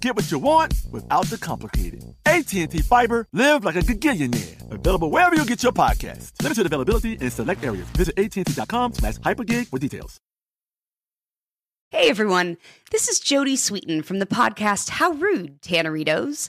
Get what you want without the complicated. AT&T Fiber, live like a gigillionaire. Available wherever you get your podcast. Limited availability in select areas. Visit AT&T.com slash hypergig for details. Hey everyone, this is Jodie Sweetin from the podcast How Rude, Tanneritos.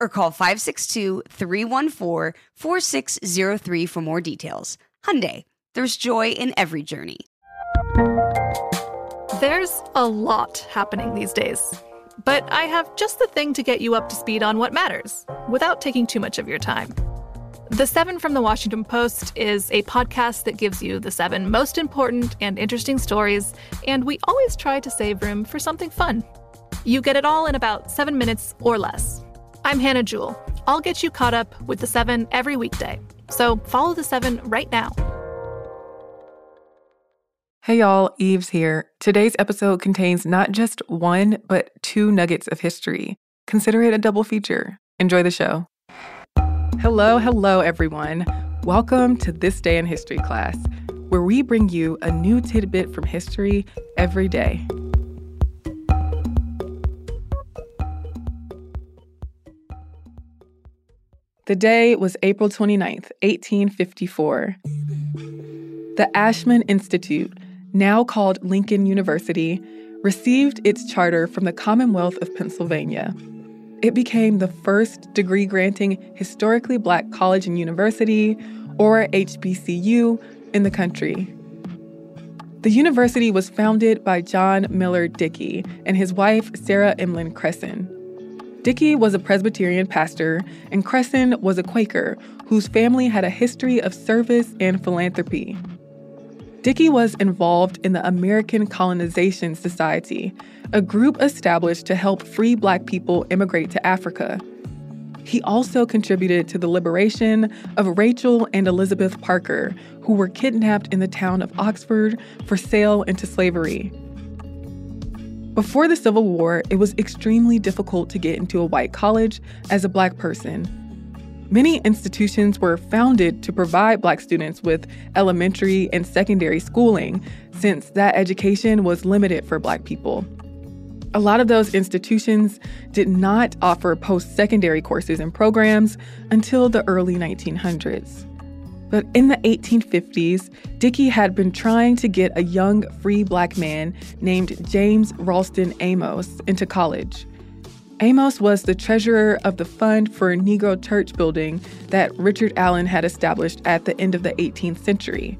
or call 562-314-4603 for more details. Hyundai, there's joy in every journey. There's a lot happening these days. But I have just the thing to get you up to speed on what matters without taking too much of your time. The Seven from the Washington Post is a podcast that gives you the seven most important and interesting stories, and we always try to save room for something fun. You get it all in about seven minutes or less. I'm Hannah Jewell. I'll get you caught up with the seven every weekday. So follow the seven right now. Hey y'all, Eves here. Today's episode contains not just one, but two nuggets of history. Consider it a double feature. Enjoy the show. Hello, hello, everyone. Welcome to This Day in History class, where we bring you a new tidbit from history every day. The day was April 29th, 1854. The Ashmun Institute, now called Lincoln University, received its charter from the Commonwealth of Pennsylvania. It became the first degree granting historically black college and university, or HBCU, in the country. The university was founded by John Miller Dickey and his wife, Sarah Emlen Cresson. Dickey was a Presbyterian pastor, and Cresson was a Quaker whose family had a history of service and philanthropy. Dickey was involved in the American Colonization Society, a group established to help free black people immigrate to Africa. He also contributed to the liberation of Rachel and Elizabeth Parker, who were kidnapped in the town of Oxford for sale into slavery. Before the Civil War, it was extremely difficult to get into a white college as a black person. Many institutions were founded to provide black students with elementary and secondary schooling, since that education was limited for black people. A lot of those institutions did not offer post secondary courses and programs until the early 1900s. But in the 1850s, Dickey had been trying to get a young free black man named James Ralston Amos into college. Amos was the treasurer of the Fund for a Negro Church building that Richard Allen had established at the end of the 18th century.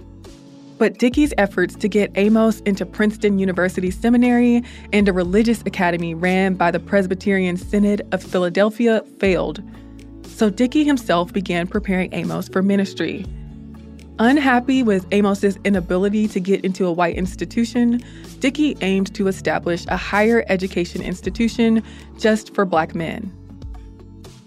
But Dickey's efforts to get Amos into Princeton University Seminary and a religious academy ran by the Presbyterian Synod of Philadelphia failed. So Dickey himself began preparing Amos for ministry. Unhappy with Amos's inability to get into a white institution, Dickey aimed to establish a higher education institution just for black men.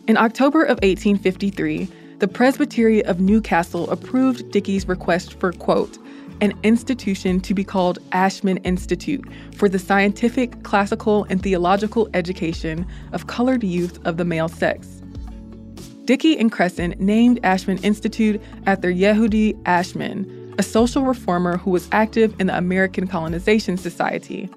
In October of 1853, the Presbytery of Newcastle approved Dickey's request for, quote, an institution to be called Ashmun Institute for the scientific, classical, and theological education of colored youth of the male sex. Dickey and Cresson named Ashmun Institute after Yehudi Ashmun, a social reformer who was active in the American Colonization Society.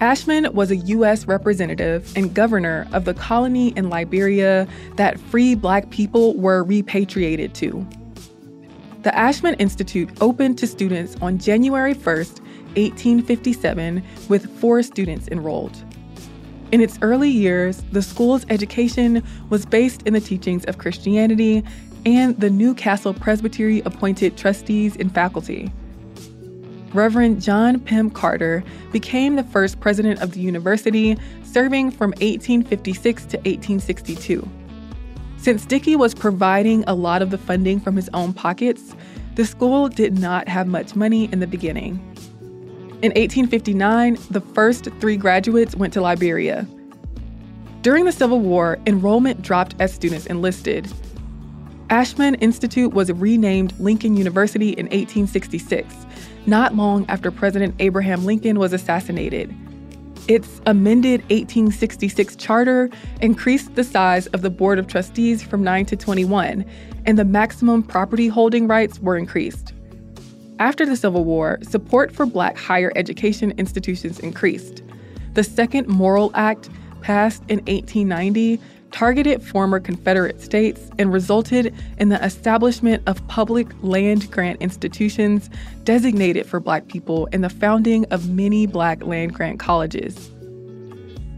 Ashmun was a U.S. representative and governor of the colony in Liberia that free black people were repatriated to. The Ashmun Institute opened to students on January 1st, 1857, with four students enrolled. In its early years, the school's education was based in the teachings of Christianity and the Newcastle Presbytery appointed trustees and faculty. Reverend John Pym Carter became the first president of the university, serving from 1856 to 1862. Since Dickey was providing a lot of the funding from his own pockets, the school did not have much money in the beginning. In 1859, the first three graduates went to Liberia. During the Civil War, enrollment dropped as students enlisted. Ashmun Institute was renamed Lincoln University in 1866, not long after President Abraham Lincoln was assassinated. Its amended 1866 charter increased the size of the Board of Trustees from 9 to 21, and the maximum property holding rights were increased. After the Civil War, support for black higher education institutions increased. The Second Morrill Act, passed in 1890, targeted former Confederate states and resulted in the establishment of public land grant institutions designated for Black people and the founding of many Black land grant colleges.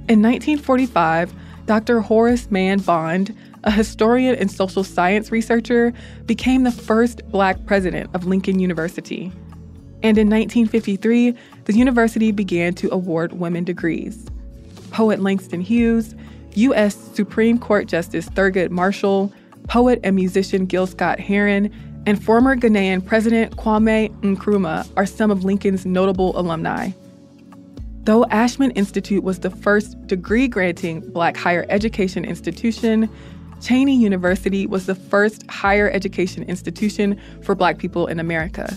In 1945, Dr. Horace Mann Bond, a historian and social science researcher, became the first Black president of Lincoln University. And in 1953, the university began to award women degrees. Poet Langston Hughes, U.S. Supreme Court Justice Thurgood Marshall, poet and musician Gil Scott Heron, and former Ghanaian President Kwame Nkrumah are some of Lincoln's notable alumni. Though Ashmun Institute was the first degree granting Black higher education institution, Cheyney University was the first higher education institution for Black people in America.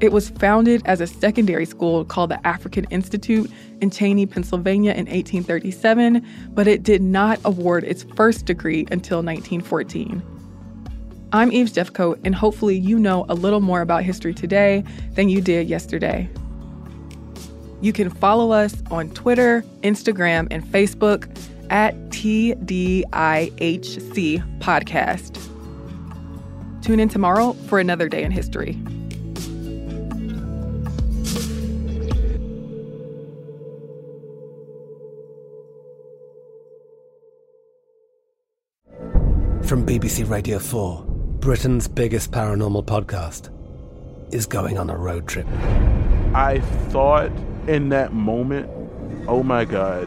It was founded as a secondary school called the African Institute in Cheyney, Pennsylvania in 1837, but it did not award its first degree until 1914. I'm Eves Jeffcoat, and hopefully you know a little more about history today than you did yesterday. You can follow us on Twitter, Instagram, and Facebook at TDIHC Podcast. Tune in tomorrow for another day in history. From BBC Radio 4, Britain's biggest paranormal podcast is going on a road trip. I thought in that moment, oh my God,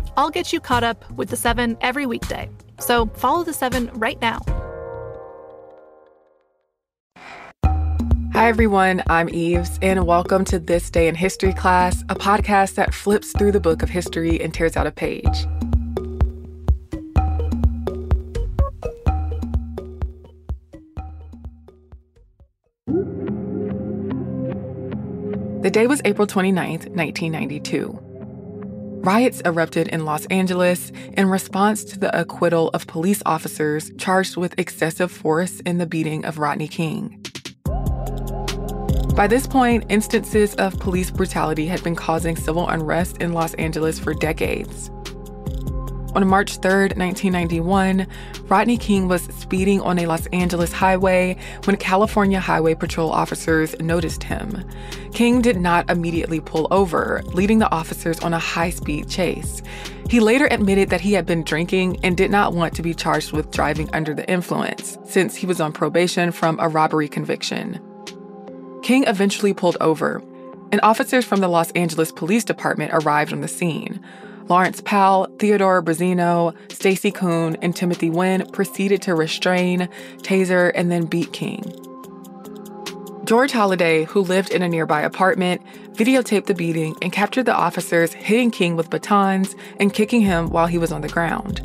I'll get you caught up with the seven every weekday. So follow the seven right now. Hi, everyone. I'm Eves, and welcome to This Day in History class, a podcast that flips through the book of history and tears out a page. The day was April 29th, 1992. Riots erupted in Los Angeles in response to the acquittal of police officers charged with excessive force in the beating of Rodney King. By this point, instances of police brutality had been causing civil unrest in Los Angeles for decades. On March 3, 1991, Rodney King was speeding on a Los Angeles highway when California Highway Patrol officers noticed him. King did not immediately pull over, leading the officers on a high speed chase. He later admitted that he had been drinking and did not want to be charged with driving under the influence, since he was on probation from a robbery conviction. King eventually pulled over, and officers from the Los Angeles Police Department arrived on the scene. Lawrence Powell, Theodore Briseno, Stacy Koon, and Timothy Wind proceeded to restrain, taser, and then beat King. George Holliday, who lived in a nearby apartment, videotaped the beating and captured the officers hitting King with batons and kicking him while he was on the ground.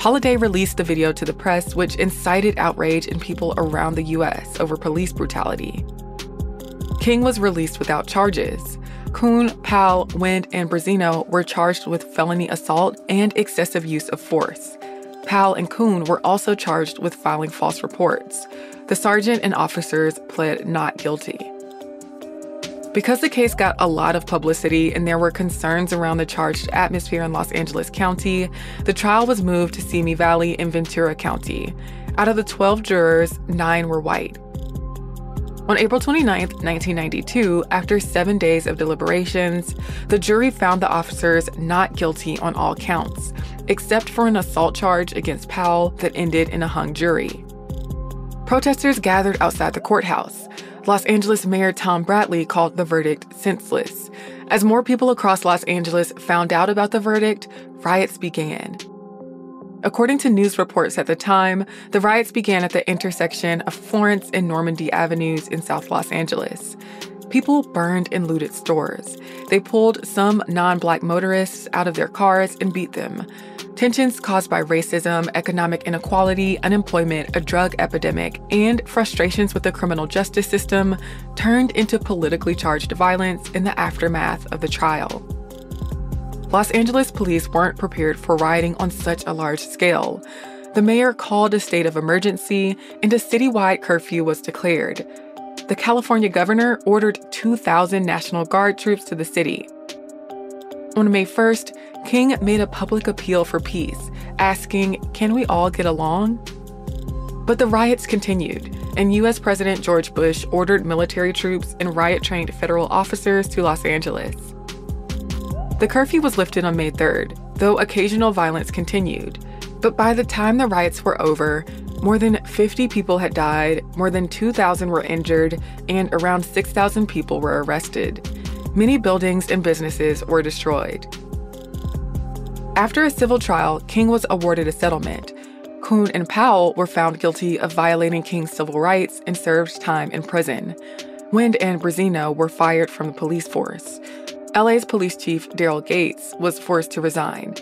Holliday released the video to the press, which incited outrage in people around the U.S. over police brutality. King was released without charges. Koon, Powell, Wind, and Briseno were charged with felony assault and excessive use of force. Powell and Koon were also charged with filing false reports. The sergeant and officers pled not guilty. Because the case got a lot of publicity and there were concerns around the charged atmosphere in Los Angeles County, the trial was moved to Simi Valley in Ventura County. Out of the 12 jurors, nine were white. On April 29, 1992, after seven days of deliberations, the jury found the officers not guilty on all counts, except for an assault charge against Powell that ended in a hung jury. Protesters gathered outside the courthouse. Los Angeles Mayor Tom Bradley called the verdict senseless. As more people across Los Angeles found out about the verdict, riots began. According to news reports at the time, the riots began at the intersection of Florence and Normandie Avenues in South Los Angeles. People burned and looted stores. They pulled some non black motorists out of their cars and beat them. Tensions caused by racism, economic inequality, unemployment, a drug epidemic, and frustrations with the criminal justice system turned into politically charged violence in the aftermath of the trial. Los Angeles police weren't prepared for rioting on such a large scale. The mayor called a state of emergency, and a citywide curfew was declared. The California governor ordered 2,000 National Guard troops to the city. On May 1st, King made a public appeal for peace, asking, Can we all get along? But the riots continued, and U.S. President George Bush ordered military troops and riot trained federal officers to Los Angeles. The curfew was lifted on May 3rd, though occasional violence continued. But by the time the riots were over, more than 50 people had died, more than 2,000 were injured, and around 6,000 people were arrested. Many buildings and businesses were destroyed. After a civil trial, King was awarded a settlement. Koon and Powell were found guilty of violating King's civil rights and served time in prison. Wind and Briseno were fired from the police force. LA's police chief, Daryl Gates, was forced to resign.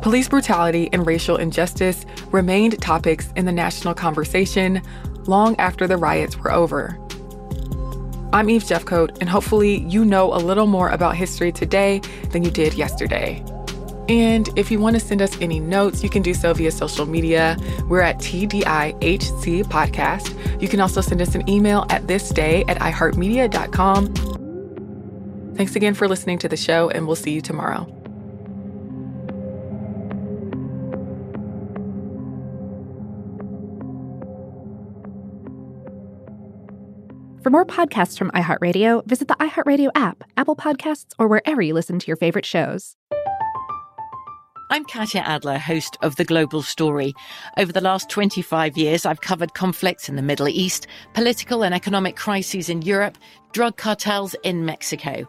Police brutality and racial injustice remained topics in the national conversation long after the riots were over. I'm Eve Jeffcoat, and hopefully, you know a little more about history today than you did yesterday. And if you want to send us any notes, you can do so via social media. We're at TDIHC Podcast. You can also send us an email at thisday at iheartmedia.com. Thanks again for listening to the show, and we'll see you tomorrow. For more podcasts from iHeartRadio, visit the iHeartRadio app, Apple Podcasts, or wherever you listen to your favorite shows. I'm Katya Adler, host of The Global Story. Over the last 25 years, I've covered conflicts in the Middle East, political and economic crises in Europe, drug cartels in Mexico.